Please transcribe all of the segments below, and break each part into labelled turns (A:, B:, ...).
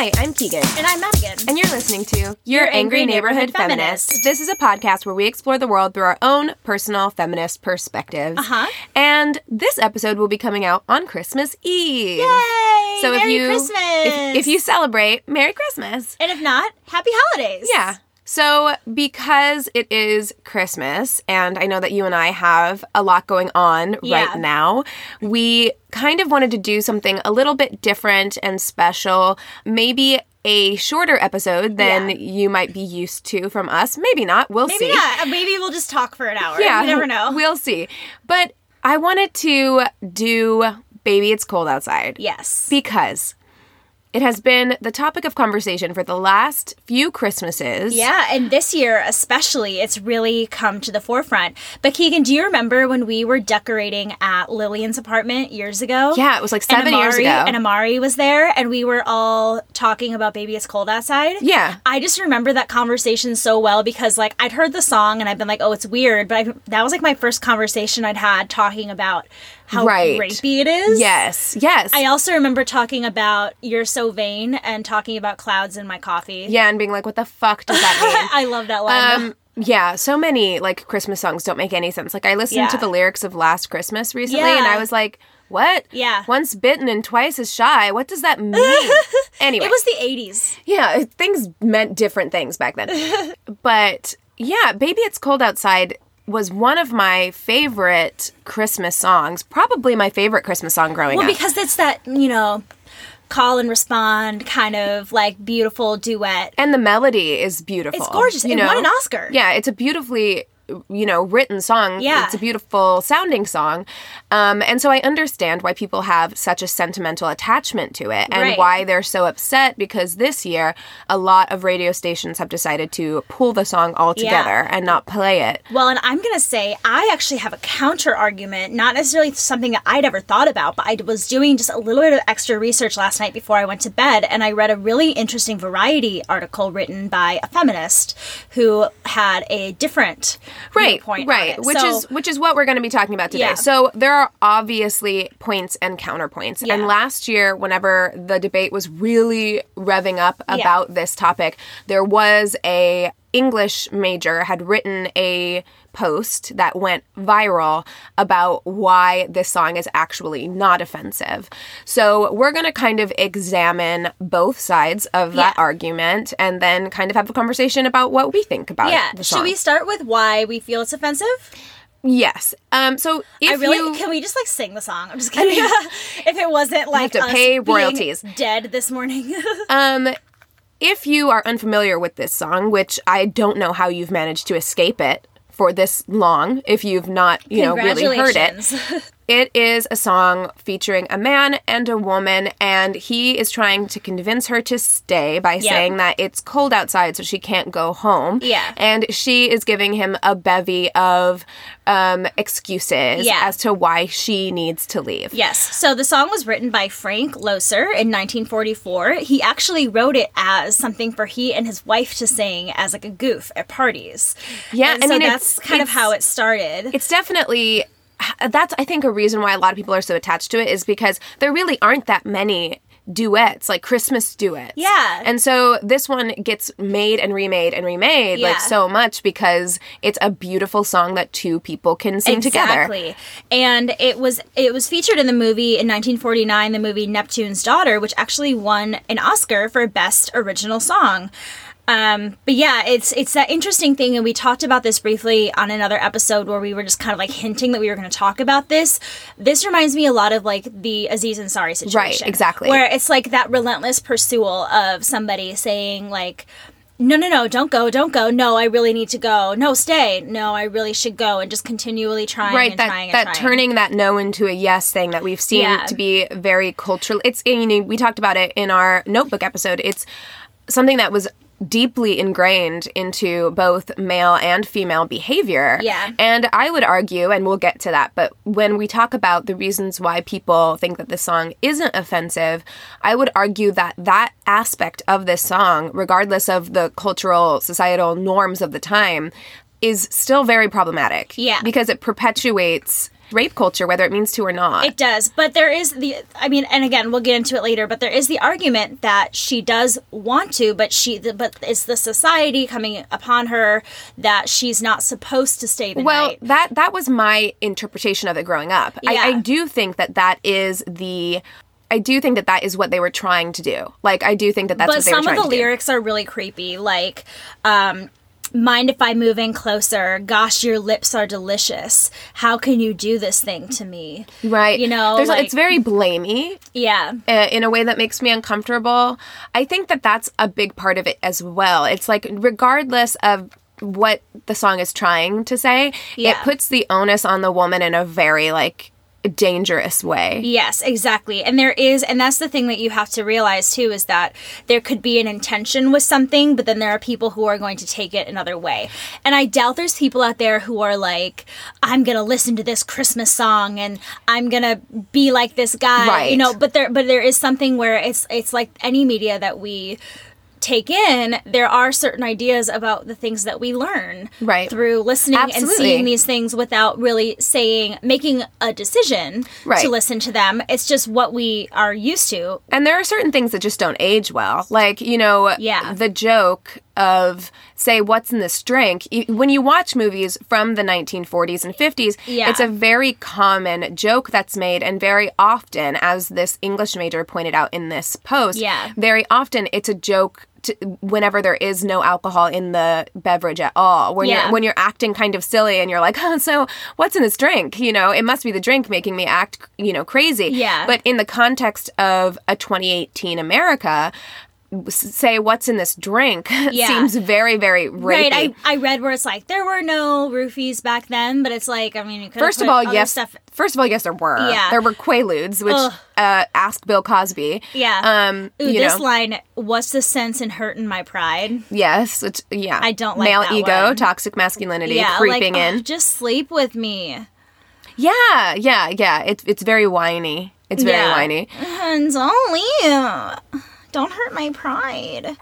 A: Hi, I'm Keegan.
B: And I'm Madigan.
A: And you're listening to Your Angry Neighborhood Feminist. This is a podcast where we explore the world through our own personal feminist perspectives.
B: Uh-huh.
A: And this episode will be coming out on Christmas Eve.
B: Yay!
A: So
B: Merry
A: if you
B: Christmas!
A: If, if you celebrate, Merry Christmas.
B: and if not, happy holidays.
A: Yeah. So, because it is Christmas, and I know that you and I have a lot going on
B: Yeah.
A: right now, we kind of wanted to do something a little bit different and special. Maybe a shorter episode than
B: Yeah.
A: you might be used to from us. Maybe not. We'll
B: Maybe
A: see.
B: not. Maybe we'll just talk for an hour.
A: Yeah.
B: You never know.
A: We'll see. But I wanted to do Baby It's Cold Outside
B: yes.
A: because it has been the topic of conversation for the last few Christmases.
B: yeah, and this year especially, it's really come to the forefront. But Keegan, do you remember when we were decorating at Lillian's apartment years ago?
A: Yeah, it was like seven
B: Amari,
A: years ago.
B: And Amari was there, and we were all talking about Baby It's Cold Outside.
A: Yeah.
B: I just remember that conversation so well because, like, I'd heard the song and I'd been like, oh, it's weird. But I, that was like my first conversation I'd had talking about how
A: Right.
B: rapey it is.
A: Yes, yes.
B: I also remember talking about You're So Vain and talking about clouds in my coffee.
A: yeah, and being like, what the fuck does that mean?"
B: I love that line.
A: um, yeah, so many like Christmas songs don't make any sense. Like I listened to the lyrics of Last Christmas recently, and I was like, what?
B: Yeah.
A: Once bitten and twice as shy. What does that mean? anyway,
B: it was the 80s.
A: yeah, things meant different things back then. but yeah, Baby It's Cold Outside was one of my favorite Christmas songs, probably my favorite Christmas song growing
B: Well,
A: up.
B: Well, because it's that, you know, call and respond kind of like beautiful duet.
A: and the melody is beautiful.
B: It's gorgeous.
A: You
B: It
A: know?
B: won an Oscar.
A: Yeah, it's a beautifully you know written song
B: Yeah.
A: it's a beautiful sounding song um, and so i understand why people have such a sentimental attachment to it and
B: Right.
A: why they're so upset because this year a lot of radio stations have decided to pull the song altogether and not play it
B: Well, and I'm going to say I actually have a counter argument, not necessarily something that I'd ever thought about, but I was doing just a little bit of extra research last night before I went to bed, and I read a really interesting variety article written by a feminist who had a different
A: right
B: on
A: right which
B: So-
A: is which is what we're going to be talking about today
B: Yeah.
A: so there are obviously points and counterpoints
B: Yeah.
A: and last year whenever the debate was really revving up
B: Yeah.
A: about this topic there was a english major had written a post that went viral about why this song is actually not offensive so we're going to kind of examine both sides of that
B: Yeah.
A: argument and then kind of have a conversation about what we think about it.
B: yeah.
A: the
B: Should we start with why we feel it's offensive?
A: Yes. Um. So if
B: I really
A: you
B: can we just like sing the song? I'm just kidding. if it wasn't like
A: have
B: to
A: pay royalties.
B: dead this morning.
A: um, if you are unfamiliar with this song, which I don't know how you've managed to escape it for this long, if you've not, you know, really heard it. It is a song featuring a man and a woman, and he is trying to convince her to stay by
B: Yeah.
A: saying that it's cold outside, so she can't go home.
B: Yeah.
A: And she is giving him a bevy of um, excuses
B: Yeah.
A: as to why she needs to leave.
B: Yes. So the song was written by Frank Loesser in 1944. He actually wrote it as something for he and his wife to sing as like a goof at parties.
A: Yeah,
B: And
A: I
B: so
A: mean,
B: that's kind of how it started.
A: It's definitely that's I think a reason why a lot of people are so attached to it is because there really aren't that many duets like Christmas duets.
B: Yeah.
A: And so this one gets made and remade and remade
B: Yeah.
A: like so much because it's a beautiful song that two people can sing together.
B: Exactly. And it was it was featured in the movie in 1949, the movie Neptune's Daughter, which actually won an Oscar for best original song. Um, but yeah, it's it's that interesting thing, and we talked about this briefly on another episode where we were just kind of like hinting that we were going to talk about this. This reminds me a lot of like the Aziz Ansari situation, right?
A: exactly.
B: where it's like that relentless pursuit of somebody saying like. No, no, no, don't go, don't go. No, I really need to go. No, stay. No, I really should go. And just continually trying
A: Right,
B: and
A: that
B: trying and
A: that
B: trying.
A: turning that no into a yes thing that we've seen
B: Yeah.
A: to be very cultural. It's you know we talked about it in our notebook episode. It's something that was deeply ingrained into both male and female behavior.
B: Yeah.
A: And I would argue, and we'll get to that, but when we talk about the reasons why people think that this song isn't offensive, I would argue that that aspect of this song, regardless of the cultural, societal norms of the time, is still very problematic.
B: Yeah.
A: Because it perpetuates rape culture, whether it means to or not.
B: It does, but there is the. I mean, and again, we'll get into it later. But there is the argument that she does want to, but she, but it's the society coming upon her that she's not supposed to stay the
A: well,
B: night.
A: that that was my interpretation of it growing up. I,
B: Yeah.
A: I do think that that is the. I do think that that is what they were trying to do. Like, I do think that that's
B: but
A: what they were trying
B: the
A: to do.
B: some of the lyrics are really creepy. Like, um, mind if I move in closer? Gosh, your lips are delicious. How can you do this thing to me?
A: Right.
B: You know,
A: There's,
B: like-
A: it's very blamey
B: Yeah.
A: uh, in a way that makes me uncomfortable. I think that that's a big part of it as well. It's like, regardless of what the song is trying to say,
B: Yeah.
A: it puts the onus on the woman in a very, like, dangerous way.
B: Yes, exactly. And there is, and that's the thing that you have to realize too is that there could be an intention with something, but then there are people who are going to take it another way. And I doubt there's people out there who are like, I'm going to listen to this Christmas song and I'm going to be like this guy, you know, but there, but there is something where it's, it's like any media that we, take in there are certain ideas about the things that we learn
A: Right.
B: through listening and seeing these things without really saying making a decision
A: Right.
B: to listen to them it's just what we are used to
A: And there are certain things that just don't age well. Like, you know,
B: Yeah.
A: the joke of, say, what's in this drink. When you watch movies from the 1940s and 50s,
B: Yeah.
A: it's a very common joke that's made, and very often, as this English major pointed out in this post,
B: Yeah.
A: very often it's a joke. To, whenever there is no alcohol in the beverage at all, when
B: Yeah.
A: you're when you're acting kind of silly and you're like, oh, so what's in this drink? You know, it must be the drink making me act, you know, crazy.
B: Yeah.
A: But in the context of a 2018 America, say what's in this drink
B: Yeah.
A: seems very, very rapey.
B: right I, I read where it's like there were no roofies back then but it's like i mean you could
A: First of all, yes.
B: stuff
A: First of all, yes, there were.
B: Yeah.
A: There were Quaaludes, which
B: Ugh.
A: uh, ask Bill Cosby.
B: yeah
A: Um,
B: Ooh,
A: you
B: this
A: know,
B: line what's the sense in hurting my pride
A: yes, it's, yeah.
B: I don't like
A: male ego,
B: one.
A: toxic masculinity,
B: yeah
A: creeping
B: like,
A: in.
B: ugh, just sleep with me
A: yeah, yeah, yeah. It's it's very whiny. It's very
B: Yeah.
A: whiny.
B: and don't leave. Don't hurt my pride.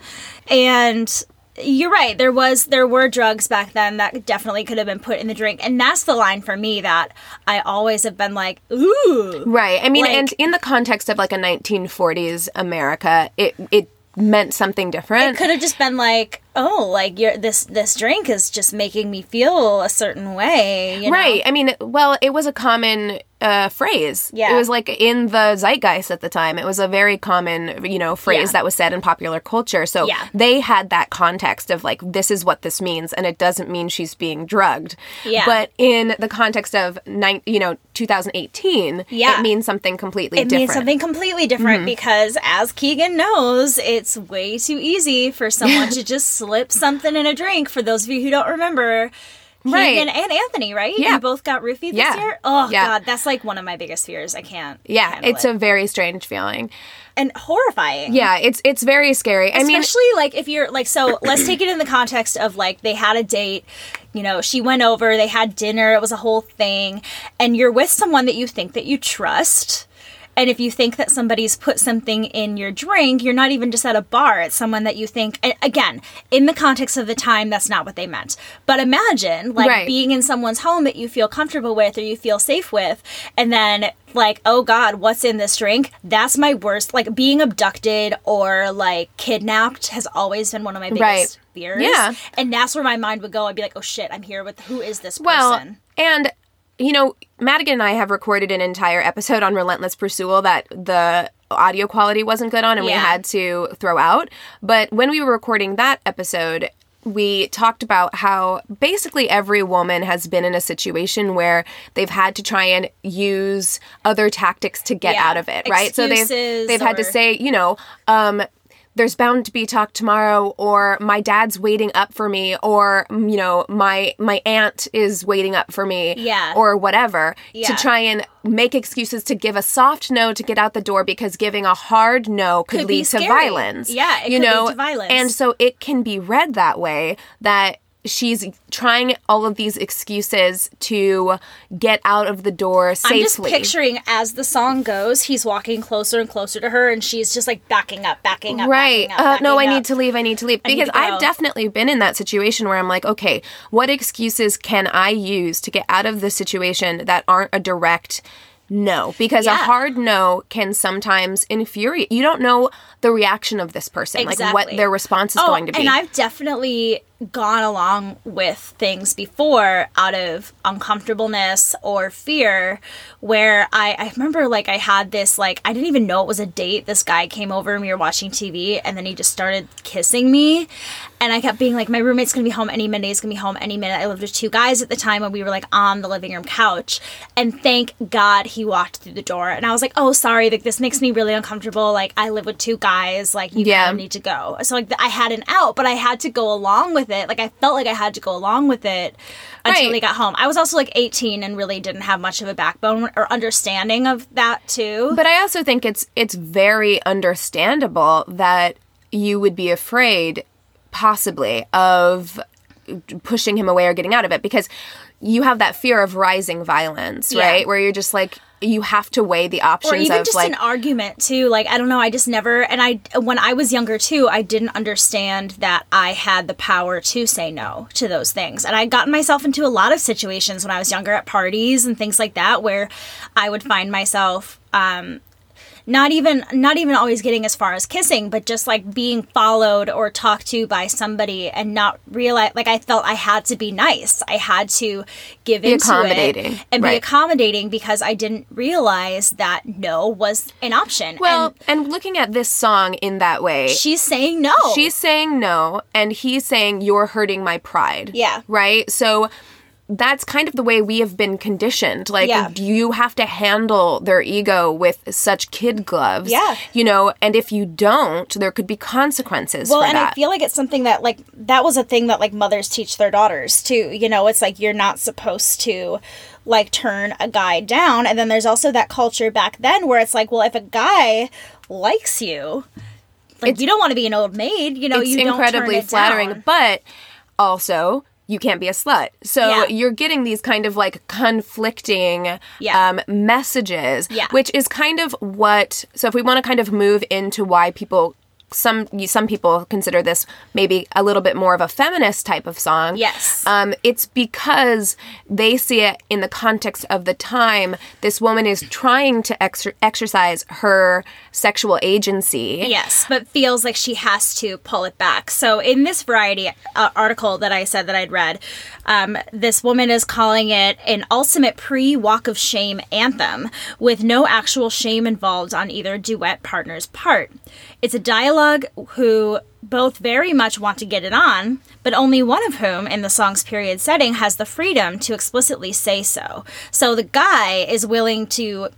B: And you're right. There was there were drugs back then that definitely could have been put in the drink, and that's the line for me that I always have been like, ooh,
A: Right. I mean,
B: Like-
A: and in the context of like a 1940s America, it it meant something different.
B: It could have just been like, oh, like this this drink is just making me feel a certain way, you know?
A: Right. I mean, well, it was a common uh, phrase.
B: Yeah.
A: It was like in the zeitgeist at the time. It was a very common, you know, phrase
B: Yeah.
A: that was said in popular culture. So
B: Yeah.
A: they had that context of like, this is what this means, and it doesn't mean she's being drugged.
B: Yeah.
A: But in the context of, nine, you know, 2018,
B: Yeah.
A: it means something completely
B: It
A: different.
B: means something completely different
A: Mm-hmm.
B: because, as Keegan knows, it's way too easy for someone to just slip something in a drink. For those of you who don't remember,
A: Right.
B: Keegan and Anthony, right?
A: Yeah.
B: You both got roofied
A: Yeah.
B: this year? Oh,
A: Yeah.
B: God. That's like one of my biggest fears. I can't.
A: yeah, it's
B: it.
A: a very strange feeling.
B: and horrifying.
A: Yeah, it's it's very scary. I mean,
B: Especially like if you're like so let's take it in the context of like they had a date, you know, she went over, they had dinner, it was a whole thing, and you're with someone that you think that you trust. And if you think that somebody's put something in your drink, you're not even just at a bar. It's someone that you think, again, in the context of the time, that's not what they meant. But imagine, like,
A: Right.
B: being in someone's home that you feel comfortable with or you feel safe with, and then, like, oh God, what's in this drink? That's my worst. Like, being abducted or, like, kidnapped has always been one of my biggest
A: Right.
B: fears.
A: Yeah.
B: And that's where my mind would go. I'd be like, oh shit, I'm here with who is this person?
A: Well, and you know, Madigan and I have recorded an entire episode on Relentless Pursuit that the audio quality wasn't good on and we had to throw out. But when we were recording that episode, we talked about how basically every woman has been in a situation where they've had to try and use other tactics to get
B: Yeah.
A: out of it, right? so they've they've had to say, you know, um there's bound to be talk tomorrow or my dad's waiting up for me or mm, you know my my aunt is waiting up for me
B: Yeah.
A: or whatever
B: Yeah.
A: to try and make excuses to give a soft no to get out the door because giving a hard no could,
B: Could
A: lead to violence
B: Yeah, it
A: you
B: could lead
A: know
B: to violence.
A: and so it can be read that way that she's trying all of these excuses to get out of the door safely
B: I'm just picturing as the song goes, he's walking closer and closer to her, and she's just like backing up, backing up,
A: right.
B: Backing up,
A: uh, no i need to leave i need to leave. Because
B: to
A: i've definitely been in that situation where i'm like okay what excuses can i use to get out of the situation that aren't a direct no? Because a hard no can sometimes infuriate you don't know the reaction of this person like what their response is
B: Oh,
A: going to be.
B: And I've definitely gone along with things before out of uncomfortableness or fear where I, I remember like I had this like I didn't even know it was a date. This guy came over and we were watching TV and then he just started kissing me. And I kept being like, my roommate's gonna be home any minute, he's gonna be home any minute. I lived with two guys at the time and we were like on the living room couch. And thank God he walked through the door. And I was like, oh sorry, like this makes me really uncomfortable. Like I live with two guys, like you
A: Yeah.
B: need to go. So like I had an out, but I had to go along with it. Like I felt like I had to go along with it until
A: Right.
B: we got home. I was also like 18 and really didn't have much of a backbone or understanding of that too.
A: But I also think it's it's very understandable that you would be afraid possibly of pushing him away or getting out of it because you have that fear of rising violence,
B: Yeah.
A: right? Where you're just like you have to weigh the options
B: or even
A: of
B: just
A: like
B: an argument too like i don't know i just never and i when i was younger too i didn't understand that i had the power to say no to those things and i'd gotten myself into a lot of situations when i was younger at parties and things like that where i would find myself um not even not even always getting as far as kissing but just like being followed or talked to by somebody and not realize like i felt i had to be nice. I had to give
A: Be
B: into
A: accommodating,
B: it and be accommodating because i didn't realize that no was an option.
A: Well,
B: and
A: and looking at this song in that way,
B: she's saying no.
A: she's saying no and he's saying you're hurting my pride.
B: Yeah.
A: right? So that's kind of the way we have been conditioned like
B: Yeah.
A: you have to handle their ego with such kid gloves
B: Yeah.
A: you know and if you don't there could be consequences
B: well and
A: that
B: i feel like it's something that like that was a thing that like mothers teach their daughters too you know it's like you're not supposed to like turn a guy down and then there's also that culture back then where it's like well if a guy likes you like you don't want to be an old maid you know
A: it's
B: you don't
A: incredibly flattering
B: down.
A: but also you can't be a slut. So
B: Yeah.
A: you're getting these kind of like conflicting
B: Yeah.
A: um, messages,
B: Yeah.
A: which is kind of what. So if we want to kind of move into why people. Some some people consider this maybe a little bit more of a feminist type of song.
B: Yes.
A: Um, it's because they see it in the context of the time. This woman is trying to exer- exercise her sexual agency.
B: Yes, but feels like she has to pull it back. So, in this Variety uh, article that I said that I'd read, um, this woman is calling it an ultimate pre walk of shame anthem with no actual shame involved on either duet partner's part. It's a dialogue who both very much want to get it on, but only one of whom, in the song's period setting, has the freedom to explicitly say so. So the guy is willing to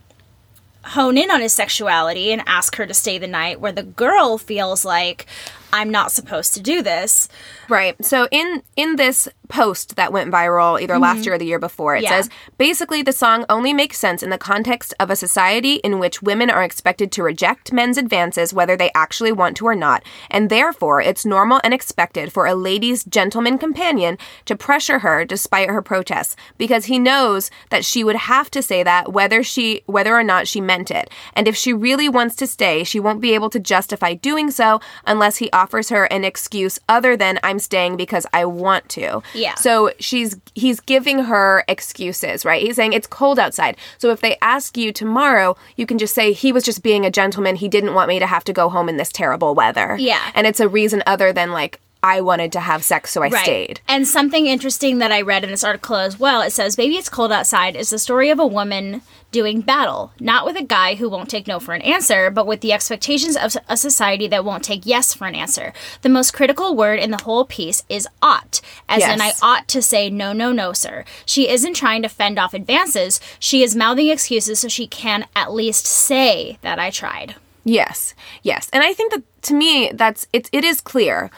B: hone in on his sexuality and ask her to stay the night, where the girl feels like, I'm not supposed to do this.
A: Right. So in in this post that went viral either last year or the year before, it
B: Mm-hmm. Yeah.
A: says basically the song only makes sense in the context of a society in which women are expected to reject men's advances whether they actually want to or not, and therefore it's normal and expected for a lady's gentleman companion to pressure her despite her protests because he knows that she would have to say that whether she whether or not she meant it. And if she really wants to stay, she won't be able to justify doing so unless he offers her an excuse other than I'm staying because I want to.
B: Yeah.
A: So she's he's giving her excuses, right? He's saying it's cold outside. So if they ask you tomorrow, you can just say he was just being a gentleman. He didn't want me to have to go home in this terrible weather.
B: Yeah.
A: And it's a reason other than like I wanted to have sex so I stayed.
B: And something interesting that I read in this article as well it says, Baby It's Cold Outside is the story of a woman doing battle, not with a guy who won't take no for an answer, but with the expectations of a society that won't take yes for an answer. The most critical word in the whole piece is ought, as in I ought to say no, no, no, sir. She isn't trying to fend off advances, she is mouthing excuses so she can at least say that I tried.
A: Yes, yes, and I think that to me, that's it. It is clear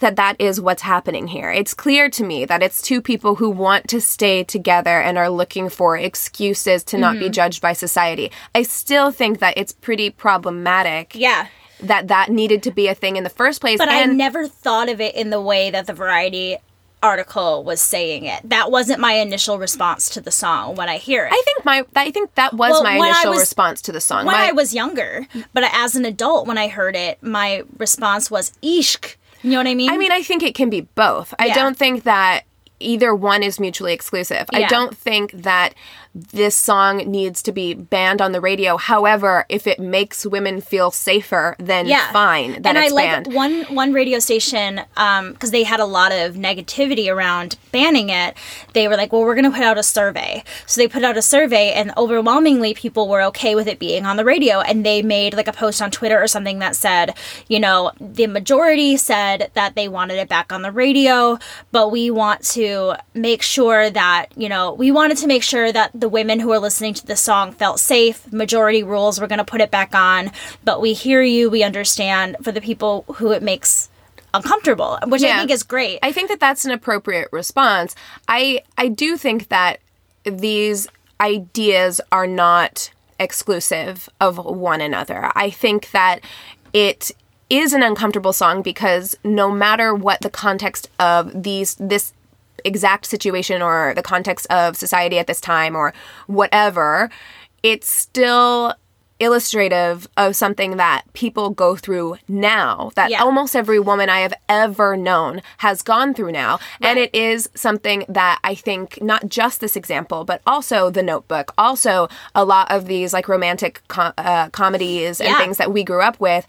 A: that that is what's happening here. It's clear to me that it's two people who want to stay together and are looking for excuses to not be
B: Mm-hmm.
A: judged by society. I still think that it's pretty problematic
B: Yeah.
A: that that needed to be a thing in the first place.
B: But I never thought of it in the way that the Variety article was saying it. That wasn't my initial response to the song when I hear it.
A: I think my I think that was
B: Well,
A: my initial
B: was-
A: response to the song.
B: when
A: My-
B: I was younger, but as an adult, when I heard it, my response was "ishk." You know what I mean?
A: I mean, I think it can be both. I don't think that either one is mutually exclusive. I don't think that this song needs to be banned on the radio. However, if it makes women feel safer, then
B: yeah,
A: fine. Then
B: and I like
A: banned.
B: one one radio station um, because they had a lot of negativity around banning it. They were like, "Well, we're going to put out a survey." So they put out a survey, and overwhelmingly, people were okay with it being on the radio. And they made like a post on Twitter or something that said, you know, the majority said that they wanted it back on the radio, but we want to make sure that you know we wanted to make sure that the women who are listening to the song felt safe. Majority rules, we're going to put it back on, but we hear you, we understand. For the people who it makes uncomfortable, which I think is great.
A: I think that that's an appropriate response. I I do think that these ideas are not exclusive of one another. I think that it is an uncomfortable song because no matter what the context of these this exact situation or the context of society at this time or whatever, it's still illustrative of something that people go through now that
B: Yeah.
A: almost every woman I have ever known has gone through now. And it is something that I think not just this example, but also the notebook, also a lot of these like romantic co- uh, comedies and
B: Yeah.
A: things that we grew up with,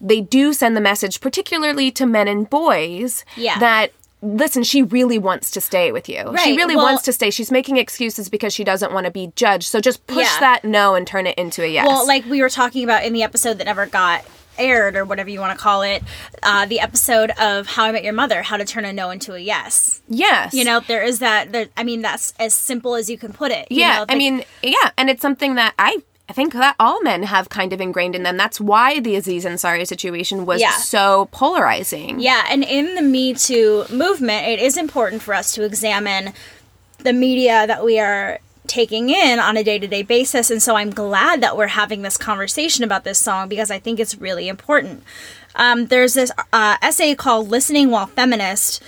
A: they do send the message, particularly to men and boys,
B: Yeah.
A: that. Listen, she really wants to stay with you. She really
B: well-
A: wants to stay. She's making excuses because she doesn't want to be judged. So just push
B: Yeah.
A: that no and turn it into a yes.
B: Well, like we were talking about in the episode that never got aired or whatever you want to call it, uh, the episode of How I Met Your Mother, how to turn a no into a yes.
A: yes.
B: You know, there is that. There, I mean, that's as simple as you can put it. you
A: Yeah,
B: know,
A: I mean, yeah, and it's something that I I think that all men have kind of ingrained in them. That's why the Aziz Ansari situation was
B: Yeah.
A: so polarizing.
B: Yeah, and in the Me Too movement, it is important for us to examine the media that we are taking in on a day to day basis. And so I'm glad that we're having this conversation about this song because I think it's really important. Um, there's this uh, essay called Listening While Feminist.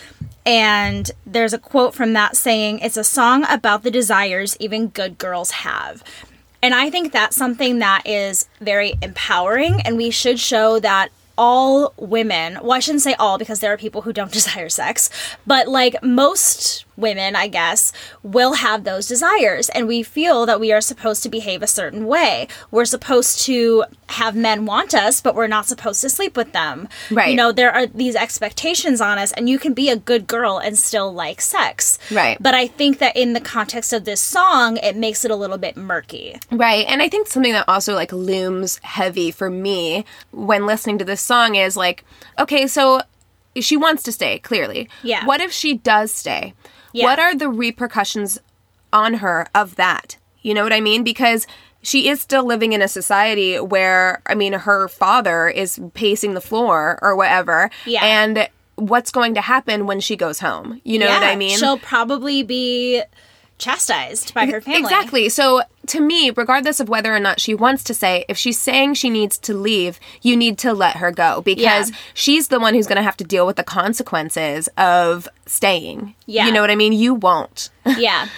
B: And there's a quote from that saying, It's a song about the desires even good girls have. And I think that's something that is very empowering, and we should show that all women, well, I shouldn't say all because there are people who don't desire sex, but like most women, I guess, will have those desires. And we feel that we are supposed to behave a certain way. We're supposed to have men want us, but we're not supposed to sleep with them.
A: Right.
B: You know, there are these expectations on us, and you can be a good girl and still like sex.
A: Right.
B: But I think that in the context of this song, it makes it a little bit murky.
A: Right. And I think something that also like looms heavy for me when listening to this song is like, okay, so she wants to stay, clearly.
B: Yeah.
A: What if she does stay?
B: Yeah.
A: What are the repercussions on her of that? You know what I mean? Because she is still living in a society where, I mean, her father is pacing the floor or whatever.
B: Yeah.
A: And what's going to happen when she goes home? You know what I mean?
B: She'll probably be chastised by her family.
A: Exactly. So to me, regardless of whether or not she wants to say, if she's saying she needs to leave, you need to let her go because
B: Yeah.
A: she's the one who's going to have to deal with the consequences of staying.
B: Yeah.
A: You know what I mean? You won't.
B: yeah.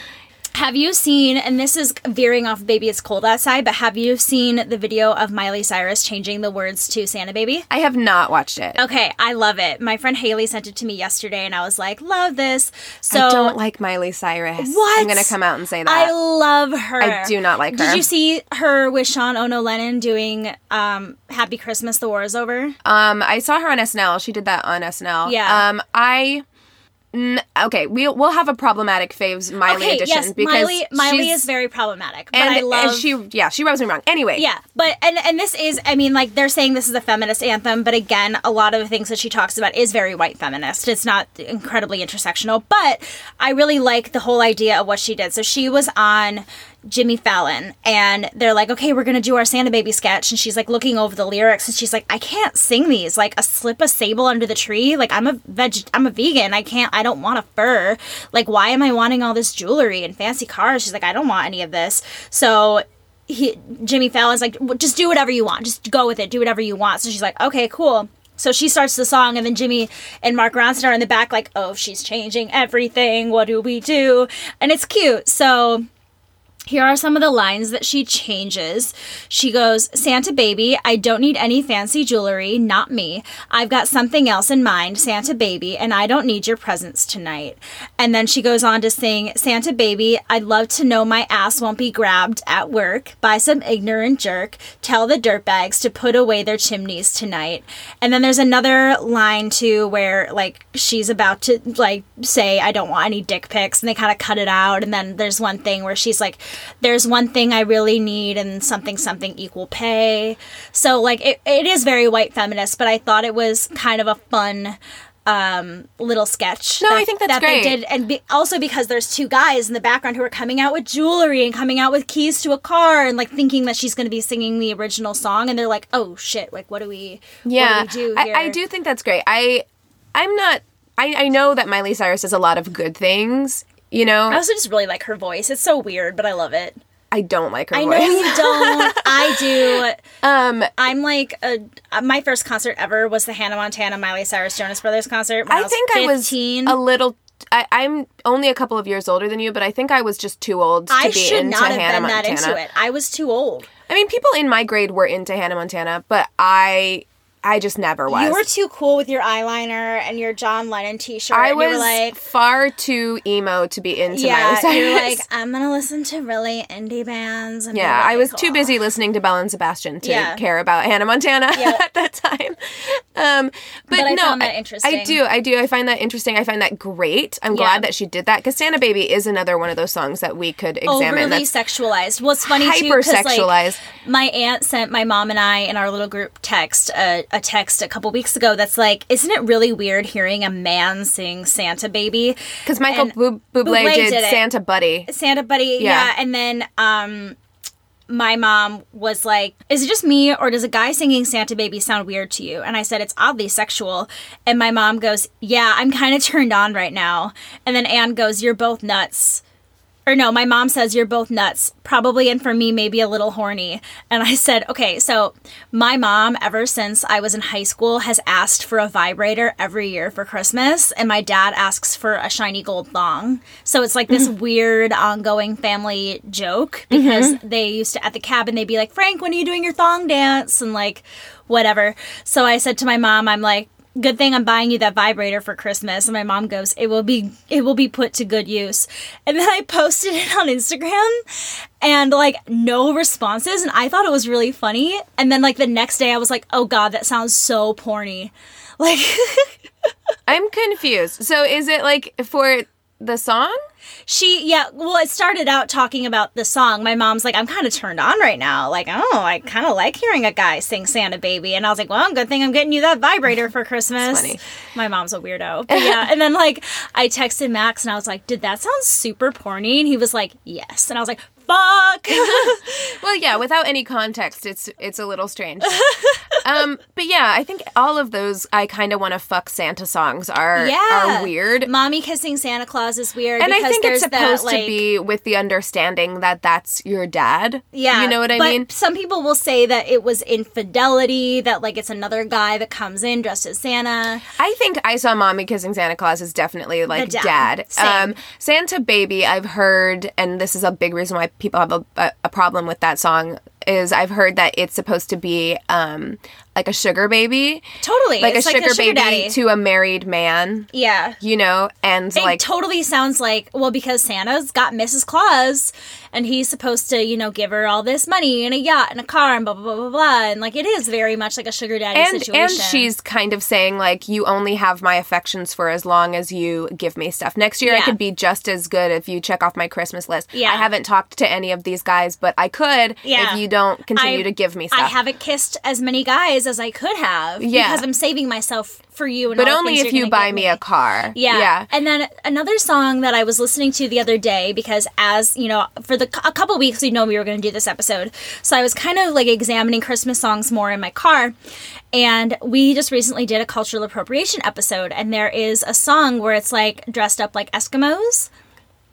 B: Have you seen, and this is veering off Baby It's Cold Outside, but have you seen the video of Miley Cyrus changing the words to Santa Baby?
A: I have not watched it.
B: Okay, I love it. My friend Haley sent it to me yesterday, and I was like, love this. So
A: I don't like Miley Cyrus.
B: What?
A: I'm going to come out and say that.
B: I love her.
A: I do not like her.
B: Did you see her with Sean Ono Lennon doing um, "Happy Christmas, the War Is Over"?
A: um, I saw her on SNL. She did that on SNL.
B: Yeah.
A: Um, I. N- okay, we'll we'll have a problematic faves Miley
B: okay,
A: edition
B: yes,
A: because
B: Miley. Miley is very problematic, but
A: and,
B: I love.
A: and she yeah she rubs me wrong. Anyway,
B: Yeah, but and and this is I mean like they're saying this is a feminist anthem, but again, a lot of the things that she talks about is very white feminist. It's not incredibly intersectional, but I really like the whole idea of what she did. So she was on Jimmy Fallon, and they're like, "Okay, we're gonna do our Santa Baby sketch," and she's like looking over the lyrics, and she's like, "I can't sing these. Like a slip a sable under the tree. Like I'm a veg, I'm a vegan. I can't. I don't want a fur. Like why am I wanting all this jewelry and fancy cars?" She's like, "I don't want any of this." So he Jimmy Fallon's like, "Well, just do whatever you want. Just go with it. Do whatever you want. So she's like, okay, cool. So she starts the song, and then Jimmy and Mark Ronson are in the back, like, oh, she's changing everything. What do we do? And it's cute. So here are some of the lines that she changes. She goes, Santa baby, I don't need any fancy jewelry, not me. I've got something else in mind, Santa baby, and I don't need your presents tonight. And then she goes on to sing, Santa baby, I'd love to know my ass won't be grabbed at work by some ignorant jerk. Tell the dirtbags to put away their chimneys tonight. And then there's another line too where like she's about to like say, I don't want any dick pics, and they kind of cut it out. And then there's one thing where she's like, there's one thing I really need and something something equal pay. So like it, it is very white feminist, but I thought it was kind of a fun um, little sketch.
A: No, I think that's
B: that
A: great.
B: They did, and be, also because there's two guys in the background who are coming out with jewelry and coming out with keys to a car and like thinking that she's going to be singing the original song, and they're like, "Oh shit! Like, what do we?
A: yeah
B: what do we do
A: I. I do think that's great i i'm not I, I know that miley cyrus does a lot of good things you know
B: I also just really like her voice. It's so weird, but I love it.
A: i don't like her voice.
B: I
A: voice
B: know you don't. I do.
A: um
B: I'm like a, uh, my first concert ever was the Hannah Montana Miley Cyrus Jonas Brothers concert. I,
A: i think i was a little I, i'm only a couple of years older than you but i think i was just too old to
B: I
A: be
B: should
A: into
B: not have
A: hannah
B: been that
A: montana
B: into it. I was too old.
A: i mean people in my grade were into hannah montana but i i just never was
B: You were too cool with your eyeliner and your John Lennon T-shirt.
A: I was
B: like,
A: far too emo to be into Miley
B: yeah, you're like, I'm gonna listen to really indie bands. And
A: Yeah, I
B: really
A: was too busy listening to Belle and Sebastian to
B: Yeah.
A: care about Hannah Montana at that time. Um, but,
B: But I
A: no,
B: found that
A: I- I do, I do. I find that interesting. I find that great. I'm
B: Yeah.
A: glad that she did that because Santa Baby is another one of those songs that we could examine.
B: overly
A: That's
B: sexualized. What's funny too, 'cause,
A: hyper-sexualized.
B: Like, my aunt sent my mom and I in our little group text a, a text a couple weeks ago that's like, "Isn't it really weird hearing a man sing Santa Baby?"
A: because Michael Bublé,
B: Bublé
A: did,
B: did.
A: Santa Buddy.
B: Santa Buddy,
A: Yeah.
B: yeah. And then um, my mom was like, "Is it just me, or does a guy singing Santa Baby sound weird to you?" And I said, "It's oddly sexual." And my mom goes, "Yeah, I'm kind of turned on right now." And then Anne goes, "You're both nuts." Or no, my mom says you're both nuts, probably, and for me, maybe a little horny. And I said, okay, so my mom, ever since I was in high school, has asked for a vibrator every year for Christmas, and my dad asks for a shiny gold thong. So it's like this mm-hmm. weird, ongoing family joke because mm-hmm. they used to, at the cabin, they'd be like, Frank, when are you doing your thong dance? And like, whatever. So I said to my mom, I'm like, good thing I'm buying you that vibrator for Christmas. And my mom goes, it will be, it will be put to good use. And then I posted it on Instagram and like no responses. And I thought it was really funny. And then like the next day I was like, oh God, that sounds so porny. Like,
A: I'm confused. So is it like for the song?
B: she, yeah, well, it started out talking about the song. My mom's like, I'm kind of turned on right now. Like, oh, I kind of like hearing a guy sing Santa Baby. And I was like, well, good thing I'm getting you that vibrator for Christmas. My mom's a weirdo. But yeah. and then like I texted Max and I was like, did that sound super porny? And he was like, yes. And I was like, fuck.
A: Well, yeah, without any context, it's it's a little strange. um, but yeah, I think all of those I kind of want to fuck Santa songs are
B: yeah.
A: are weird.
B: Mommy kissing Santa Claus is weird.
A: and I think it's
B: there's that,
A: supposed
B: like-
A: to be with the understanding that that's your dad.
B: Yeah.
A: you know what I
B: but
A: mean.
B: Some people will say that it was infidelity, that like it's another guy that comes in dressed as Santa.
A: I think I saw mommy kissing Santa Claus is definitely like
B: dad.
A: dad. Um, Santa baby, I've heard, and this is a big reason why people have a, a, a problem with that song. Is I've heard that it's supposed to be um, like a sugar baby,
B: Totally.
A: like,
B: it's
A: a, sugar baby
B: daddy.
A: to a married man.
B: yeah.
A: You know, and
B: It
A: like
B: totally sounds like well because Santa's got Mrs. Claus and he's supposed to you know give her all this money and a yacht and a car and blah blah blah blah blah and like it is very much like a sugar daddy
A: and
B: situation.
A: and she's kind of saying like you only have my affections for as long as you give me stuff. Next year I could be just as good if you check off my Christmas list.
B: Yeah.
A: I haven't talked to any of these guys, but I could
B: Yeah.
A: if you don't continue
B: I-
A: to give me stuff.
B: I haven't kissed as many guys as I could have
A: Yeah.
B: because I'm saving myself for you. And
A: but only if you buy
B: get
A: me a car.
B: Yeah.
A: Yeah.
B: And then another song that I was listening to the other day because as, you know, for the a couple weeks we know we were going to do this episode. So I was kind of like examining Christmas songs more in my car. And we just recently did a cultural appropriation episode and there is a song where it's like dressed up like Eskimos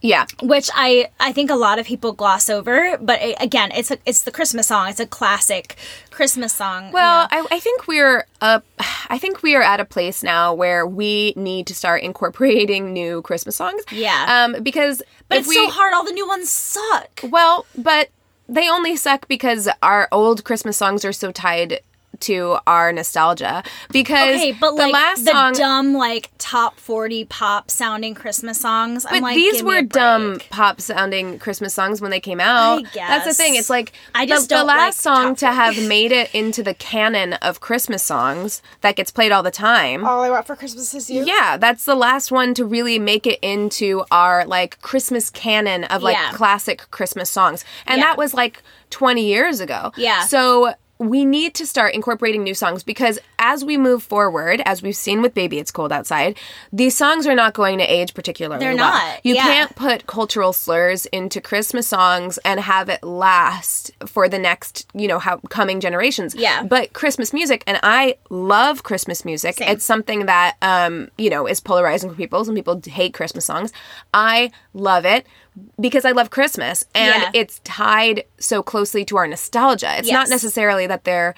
A: Yeah.
B: which I I think a lot of people gloss over, but it, again, it's a, it's the Christmas song. It's a classic Christmas song. you
A: Well,
B: know.
A: I, I think we're up. I think we are at a place now where we need to start incorporating new Christmas songs.
B: Yeah.
A: Um, because
B: but it's
A: we,
B: so hard. All the new ones suck.
A: Well, but they only suck because our old Christmas songs are so tied to our nostalgia. Because
B: Okay, but
A: the
B: like
A: last
B: the
A: song,
B: dumb like top forty pop sounding Christmas songs. I'm
A: but
B: like,
A: these
B: give me a
A: were dumb pop sounding Christmas songs when they came out.
B: I
A: That's the thing. It's like
B: I just
A: the,
B: don't
A: last
B: like
A: song to have made it into the canon of Christmas songs that gets played all the time.
B: All I want for Christmas is you.
A: Yeah, that's the last one to really make it into our like Christmas canon of like
B: Yeah.
A: classic Christmas songs. And
B: Yeah.
A: that was like 20 years ago.
B: Yeah.
A: So we need to start incorporating new songs because as we move forward, as we've seen with Baby It's Cold Outside, these songs are not going to age particularly
B: They're
A: well.
B: not,
A: You
B: yeah.
A: can't put cultural slurs into Christmas songs and have it last for the next, you know, how coming generations.
B: Yeah.
A: But Christmas music, and I love Christmas music.
B: Same.
A: It's something that um, you know, is polarizing for people. Some people hate Christmas songs. I love it because I love Christmas and
B: Yeah.
A: it's tied so closely to our nostalgia. It's not necessarily that they're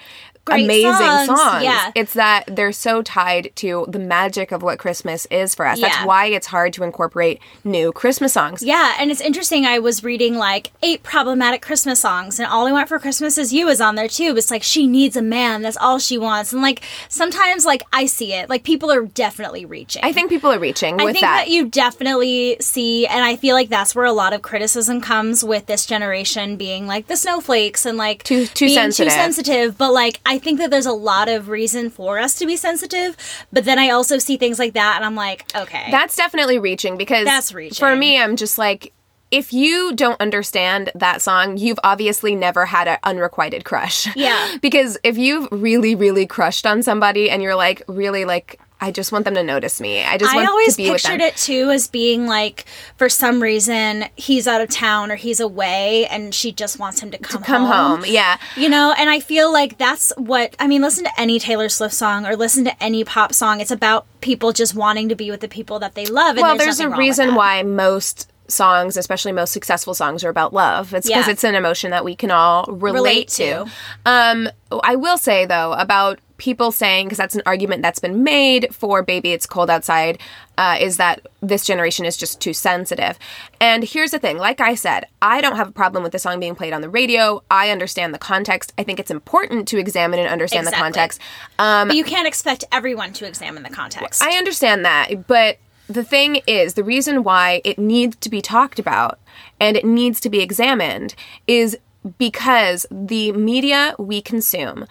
B: Great
A: amazing
B: songs,
A: songs.
B: yeah.
A: It's that they're so tied to the magic of what Christmas is for us. That's
B: Yeah.
A: why it's hard to incorporate new Christmas songs.
B: Yeah, and it's interesting. I was reading like eight problematic Christmas songs, and All I Want for Christmas Is You is on there too. It's like she needs a man. That's all she wants. And like sometimes, like I see it. Like people are definitely reaching.
A: I think people are reaching
B: I think
A: that.
B: that. you definitely see, and I feel like that's where a lot of criticism comes with this generation being like the snowflakes and like
A: Too- too
B: being
A: sensitive.
B: too sensitive. But like, I think that there's a lot of reason for us to be sensitive. But then I also see things like that, and I'm like, okay,
A: That's definitely reaching because
B: That's reaching.
A: For me, I'm just like if you don't understand that song, you've obviously never had an unrequited crush.
B: Yeah.
A: because if you've really, really crushed on somebody and you're like, really like, I just want them to notice me. I just
B: I always
A: to be with them.
B: pictured it too as being like, for some reason, he's out of town or he's away, and she just wants him to come, to
A: Come home. Yeah.
B: You know, and I feel like that's what I mean. Listen to any Taylor Swift song or listen to any pop song. It's about people just wanting to be with the people that they love. And
A: well,
B: there's,
A: there's, a
B: nothing wrong with
A: reason why most songs, especially most successful songs, are about love. It's because
B: Yeah.
A: it's an emotion that we can all relate,
B: Relate
A: to.
B: to.
A: Um, I will say though about people saying because that's an argument that's been made for "Baby It's Cold Outside," uh, is that this generation is just too sensitive. And here's the thing: like I said, I don't have a problem with the song being played on the radio. I understand the context. I think it's important to examine and understand the context. Um,
B: But you can't expect everyone to examine the context.
A: I understand that, but the thing is, the reason why it needs to be talked about and it needs to be examined is because the media we consume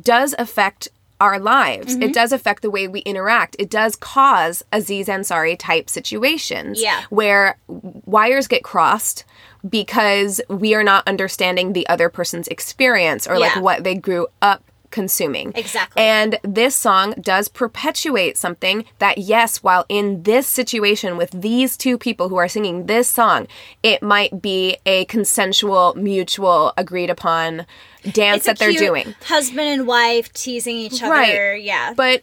A: does affect our lives.
B: Mm-hmm.
A: It does affect the way we interact. It does cause Aziz Ansari type situations
B: Yeah.
A: where wires get crossed because we are not understanding the other person's experience or like what they grew up consuming.
B: Exactly.
A: And this song does perpetuate something that, yes, while in this situation with these two people who are singing this song, it might be a consensual, mutual, agreed upon dance that they're doing.
B: Husband and wife teasing each other.
A: Right.
B: Yeah.
A: But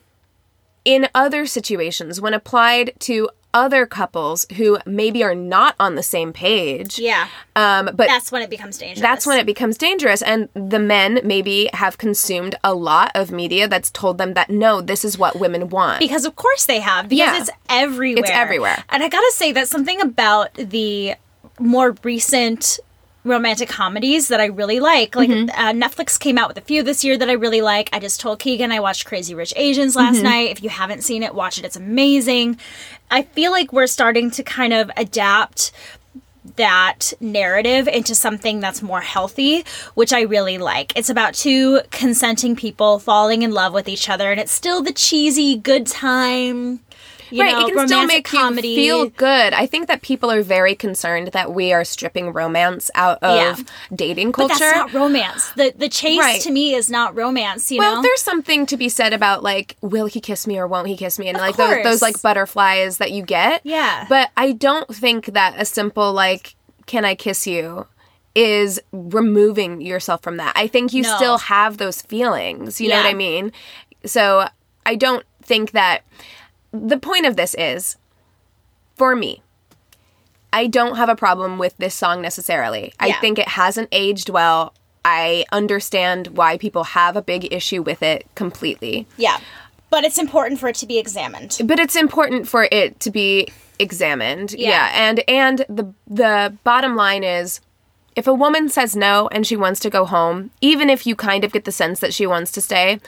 A: in other situations, when applied to other couples who maybe are not on the same page,
B: yeah.
A: um, but
B: That's when it becomes dangerous.
A: that's when it becomes dangerous and the men maybe have consumed a lot of media that's told them that no this is what women want
B: because of course they have because
A: Yeah.
B: it's everywhere
A: It's everywhere.
B: and i gotta say that something about the more recent romantic comedies that i really like like
A: Mm-hmm.
B: uh, netflix came out with a few this year that i really like i just told keegan i watched crazy rich asians last
A: Mm-hmm.
B: night if you haven't seen it watch it it's amazing i feel like we're starting to kind of adapt that narrative into something that's more healthy, which I really like. It's about two consenting people falling in love with each other, and it's still the cheesy good time, you
A: right,
B: know,
A: it can still make
B: comedy.
A: you feel good. I think that people are very concerned that we are stripping romance out of
B: Yeah.
A: dating
B: but
A: culture.
B: that's not romance. The the chase
A: Right.
B: to me is not romance. You
A: well,
B: know,
A: there's something to be said about like, will he kiss me or won't he kiss me, and
B: Of
A: like those, those like butterflies that you get.
B: Yeah.
A: But I don't think that a simple like, can I kiss you? Is removing yourself from that. I think you
B: No.
A: still have those feelings. You know what I mean? So I don't think that the point of this is for me, I don't have a problem with this song necessarily. I think it hasn't aged well. I understand why people have a big issue with it completely.
B: yeah, but it's important for it to be examined.
A: But it's important for it to be examined.
B: Yeah.
A: Yeah. And and the the bottom line is if a woman says no and she wants to go home, even if you kind of get the sense that she wants to stay,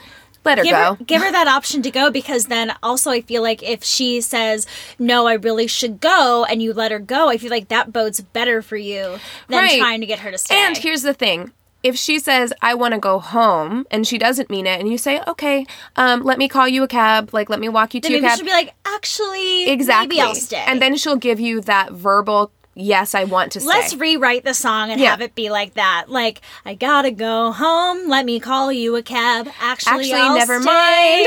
A: let her
B: Give
A: go.
B: her, give her that option to go because then also I feel like if she says no, I really should go, and you let her go, I feel like that bodes better for you than
A: Right.
B: trying to get her to stay.
A: And here's the thing. If she says, I want to go home, and she doesn't mean it, and you say, okay, um, let me call you a cab, like, let me walk you
B: then
A: to a cab.
B: she'll be like, actually,
A: exactly.
B: maybe I'll stay.
A: And then she'll give you that verbal, yes, I want to stay.
B: Let's rewrite the song and
A: Yeah.
B: have it be like that. Like, I gotta go home. Let me call you a cab. Actually,
A: Actually, never
B: stay.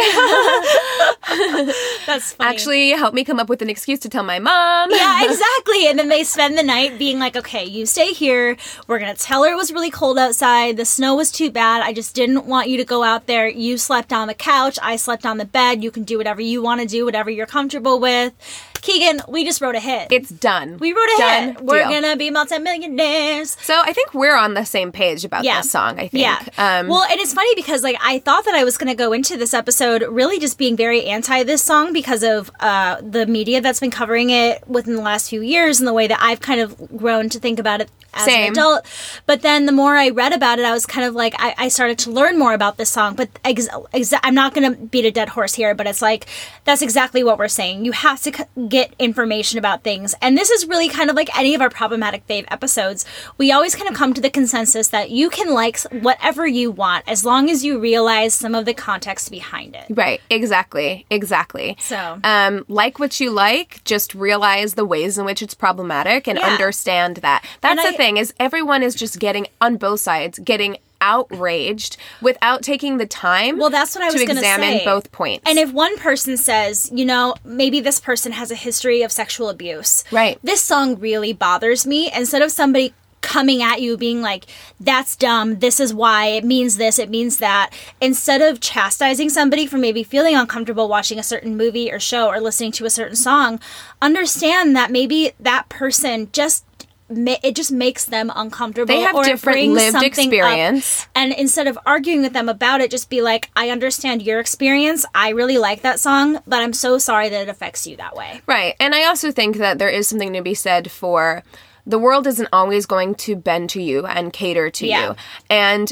B: That's funny.
A: Actually, help me come up with an excuse to tell my mom.
B: yeah, exactly. And then they spend the night being like, okay, you stay here. We're to tell her it was really cold outside. The snow was too bad. I just didn't want you to go out there. You slept on the couch. I slept on the bed. You can do whatever you want to do, whatever you're comfortable with. Keegan, we just wrote a hit.
A: It's done.
B: we wrote a
A: done
B: hit. We're going to be multimillionaires.
A: So I think we're on the same page about
B: Yeah.
A: this song, I think.
B: Yeah.
A: Um,
B: well, and it's funny because like I thought that I was going to go into this episode really just being very anti this song because of uh, the media that's been covering it within the last few years and the way that I've kind of grown to think about it as an
A: Same.
B: adult. But then the more I read about it, I was kind of like I, I started to learn more about this song. But ex- exa- I'm not going to beat a dead horse here, but it's like that's exactly what we're saying. You have to c- get information about things, and this is really kind of like any of our problematic fave episodes. We always kind of come to the consensus that you can like whatever you want as long as you realize some of the context behind it.
A: Right, exactly, exactly.
B: So-
A: um, like what you like, just realize the ways in which it's problematic and
B: Yeah.
A: understand that. That's
B: And
A: the
B: I-
A: thing is everyone is just getting on both sides, getting outraged without taking the time.
B: Well, that's what I
A: to
B: was going to
A: examine
B: say.
A: both points.
B: And if one person says, you know, maybe this person has a history of sexual abuse,
A: Right.
B: This song really bothers me. Instead of somebody coming at you being like, "That's dumb. This is why it means this. It means that." Instead of chastising somebody for maybe feeling uncomfortable watching a certain movie or show or listening to a certain song, understand that maybe that person just ma- it just makes them uncomfortable.
A: They have
B: or
A: different lived experience.
B: And instead of arguing with them about it, just be like, I understand your experience. I really like that song, but I'm so sorry that it affects you that way.
A: Right. And I also think that there is something to be said for the world isn't always going to bend to you and cater to
B: Yeah.
A: you. And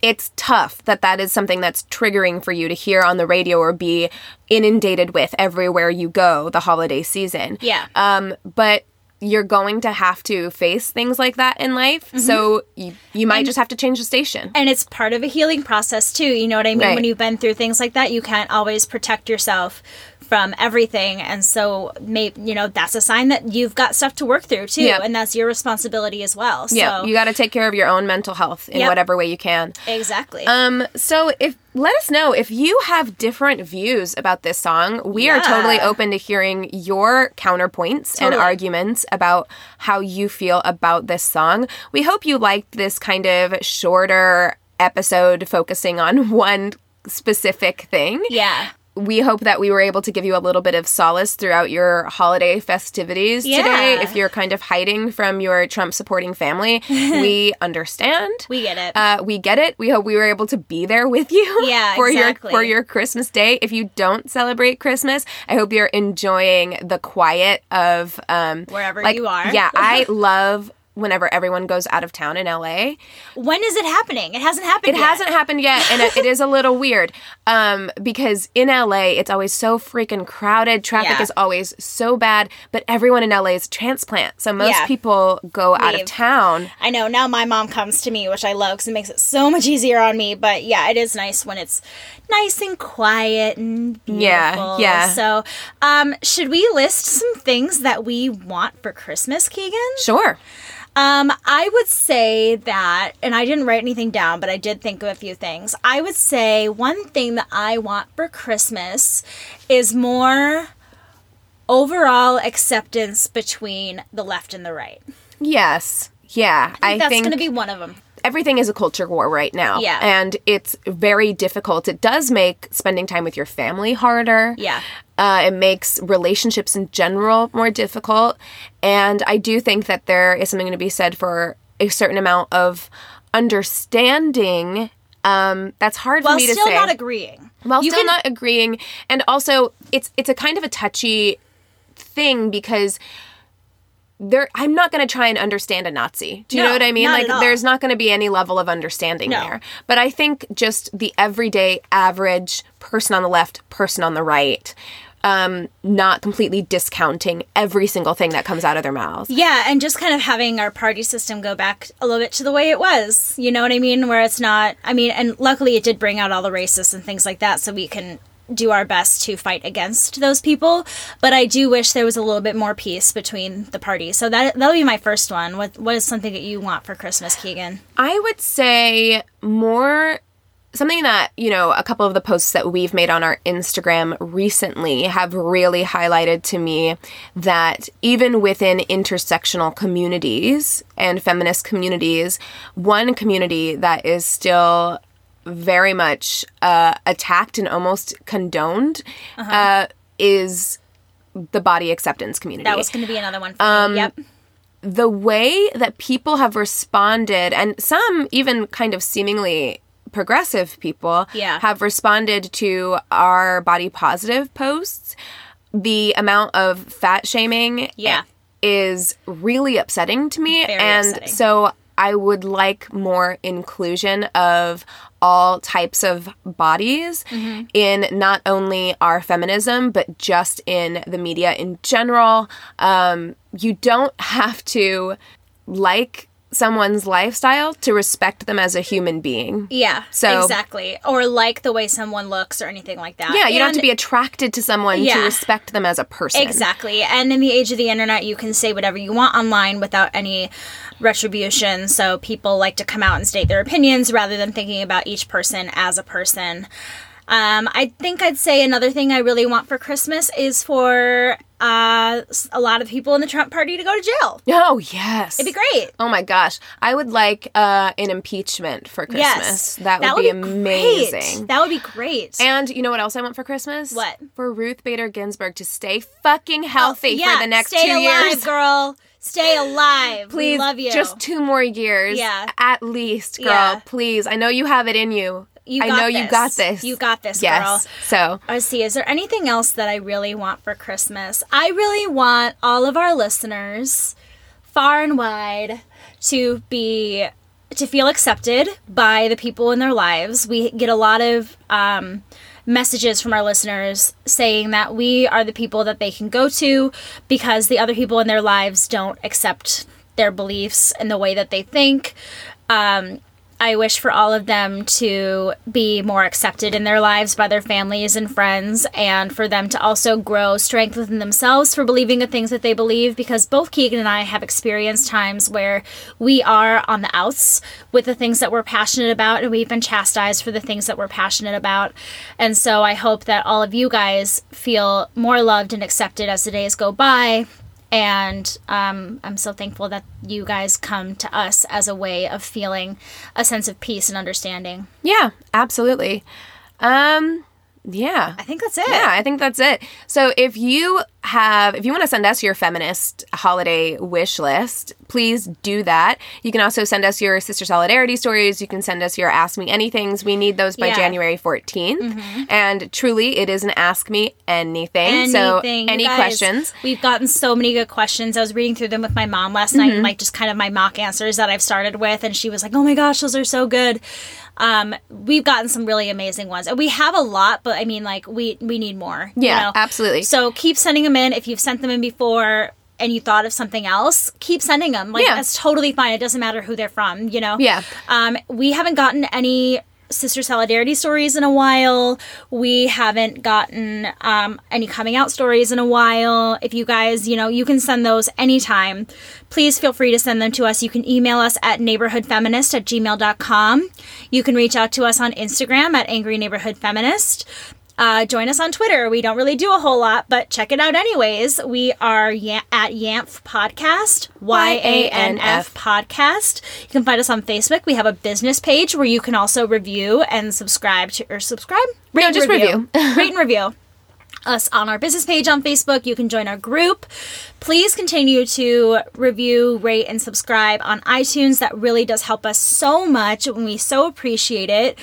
A: it's tough that that is something that's triggering for you to hear on the radio or be inundated with everywhere you go the holiday season.
B: Yeah.
A: Um, but you're going to have to face things like that in life.
B: Mm-hmm.
A: So you, you might just have to change the station.
B: And it's part of a healing process too. You know what I mean?
A: Right.
B: When you've been through things like that, you can't always protect yourself from everything. And so, may, you know, that's a sign that you've got stuff to work through too.
A: Yep.
B: And that's your responsibility as well. So,
A: Yeah, you got to take care of your own mental health in
B: Yep.
A: whatever way you can.
B: exactly.
A: Um, so if let us know if you have different views about this song. We are totally open to hearing your counterpoints and arguments about how you feel about this song. We hope you liked this kind of shorter episode focusing on one specific thing.
B: yeah.
A: We hope that we were able to give you a little bit of solace throughout your holiday festivities today. If you're kind of hiding from your Trump supporting family, we understand.
B: We get it.
A: Uh, we get it. We hope we were able to be there with you.
B: Yeah,
A: for
B: exactly.
A: your for your Christmas day. If you don't celebrate Christmas, I hope you're enjoying the quiet of um,
B: Wherever
A: like,
B: you are.
A: Yeah, I love whenever everyone goes out of town in LA.
B: When is it happening? It hasn't happened
A: It
B: yet.
A: hasn't happened yet, and it, it is a little weird um, because in LA it's always so freaking crowded. Traffic
B: Yeah.
A: is always so bad, but everyone in LA is transplant, so most
B: Yeah.
A: people go out of town.
B: I know now my mom comes to me, which I love because it makes it so much easier on me. But yeah, it is nice when it's nice and quiet and beautiful.
A: Yeah, yeah.
B: So, um, should we list some things that we want for Christmas, Keegan?
A: Sure.
B: Um, I would say that, and I didn't write anything down, but I did think of a few things. I would say one thing that I want for Christmas is more overall acceptance between the left and the right.
A: Yes. Yeah. I, think
B: That's
A: think
B: going to be one of them.
A: everything is a culture war right now.
B: Yeah.
A: And it's very difficult. It does make spending time with your family harder.
B: Yeah.
A: Uh, it makes relationships in general more difficult. And I do think that there is something to be said for a certain amount of understanding. Um, that's hard
B: While
A: for me to say.
B: While still not agreeing.
A: While
B: You
A: still
B: can-
A: not agreeing, and also it's it's a kind of a touchy thing because there I'm not going to try and understand a Nazi. Do you
B: No,
A: know what I mean? like there's not going to be any level of understanding
B: No.
A: there. But I think just the everyday average person on the left, person on the right, um, not completely discounting every single thing that comes out of their mouths.
B: Yeah, and just kind of having our party system go back a little bit to the way it was. You know what I mean? Where it's not, I mean, and luckily it did bring out all the racists and things like that, so we can do our best to fight against those people. But I do wish there was a little bit more peace between the parties. So that that'll be my first one. What what is something that you want for Christmas, Keegan?
A: I would say more something that, you know, a couple of the posts that we've made on our Instagram recently have really highlighted to me that even within intersectional communities and feminist communities, one community that is still very much uh, attacked and almost condoned uh, is the body acceptance community
B: That was going to be another one for
A: Um,
B: me. Yep.
A: the way that people have responded, and some even kind of seemingly progressive people
B: Yeah.
A: have responded to our body positive posts, the amount of fat shaming
B: Yeah.
A: is really upsetting to me.
B: Very
A: and
B: upsetting.
A: so I would like more inclusion of all types of bodies
B: Mm-hmm.
A: in not only our feminism, but just in the media in general. Um, you don't have to like someone's lifestyle to respect them as a human being.
B: Yeah.
A: So-
B: exactly. Or like the way someone looks or anything like that.
A: Yeah, you don't have to be attracted to someone to respect them as a person.
B: Exactly. And in the age of the internet, you can say whatever you want online without any retribution. So people like to come out and state their opinions rather than thinking about each person as a person. Um, I think I'd say another thing I really want for Christmas is for uh, a lot of people in the Trump party to go to jail.
A: Oh, yes.
B: It'd be great.
A: Oh my gosh. I would like uh, an impeachment for Christmas.
B: Yes.
A: That would, be,
B: great.
A: amazing.
B: That would be great.
A: And you know what else I want for Christmas?
B: What?
A: For Ruth Bader Ginsburg to stay fucking healthy
B: Oh, Yeah,
A: for the next
B: stay
A: two
B: alive,
A: years.
B: girl. Stay alive.
A: Please,
B: we love you.
A: just two more years.
B: Yeah.
A: At least, girl.
B: Yeah.
A: Please. I know you have it in you.
B: You
A: I know you got this.
B: You got this,
A: yes.
B: girl.
A: So,
B: Let's see, is there anything else that I really want for Christmas? I really want all of our listeners, far and wide, to be to feel accepted by the people in their lives. We get a lot of um, messages from our listeners saying that we are the people that they can go to because the other people in their lives don't accept their beliefs and the way that they think. Um, I wish for all of them to be more accepted in their lives by their families and friends, and for them to also grow strength within themselves for believing the things that they believe. Because both Keegan and I have experienced times where we are on the outs with the things that we're passionate about, and we've been chastised for the things that we're passionate about. And so I hope that all of you guys feel more loved and accepted as the days go by and um, I'm so thankful that you guys come to us as a way of feeling a sense of peace and understanding.
A: yeah, absolutely. Um, yeah.
B: I think that's it.
A: Yeah, I think that's it. So if you have, if you want to send us your feminist holiday wish list, please do that. You can also send us your sister solidarity stories. You can send us your Ask Me Anythings. We need those by
B: Yeah.
A: January 14th. And truly, it is an Ask Me Anything. so,
B: Anything. You
A: any
B: guys,
A: questions?
B: We've gotten so many good questions. I was reading through them with my mom last night, and like just kind of my mock answers that I've started with, and she was like, "Oh my gosh, those are so good." Um, we've gotten some really amazing ones, and we have a lot, but I mean, like we we need more. you
A: Yeah,
B: know?
A: absolutely.
B: So keep sending them in. If you've sent them in before. And you thought of something else, keep sending them. Like
A: Yeah.
B: that's totally fine. It doesn't matter who they're from, you know.
A: Yeah.
B: Um, we haven't gotten any sister solidarity stories in a while. We haven't gotten um, any coming out stories in a while. If you guys, you know, you can send those anytime. Please feel free to send them to us. You can email us at neighborhoodfeminist at gmail.com. You can reach out to us on Instagram at angry neighborhood feminist. Uh, join us on Twitter. We don't really do a whole lot, but check it out anyways. We are ya- at Yanf Podcast, Y A N F Podcast. You can find us on Facebook. We have a business page where you can also review and subscribe to, or subscribe? Rate and
A: just review.
B: Rate and review us on our business page on Facebook. You can join our group. Please continue to review, rate, and subscribe on iTunes. That really does help us so much, and we so appreciate it.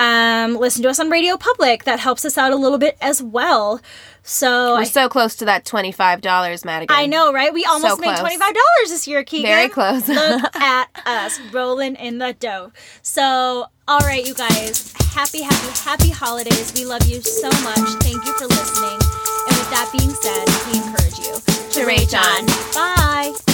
B: Um, listen to us on Radio Public. That helps us out a little bit as well. So
A: We're
B: I,
A: so close to that $25, Madigan.
B: I know, right? We almost made twenty five dollars this year, Keegan.
A: Very close.
B: Look at us rolling in the dough. So, all right, you guys, happy, happy, happy holidays. We love you so much. Thank you for listening. And with that being said, we encourage you
A: To rage on.
B: Bye.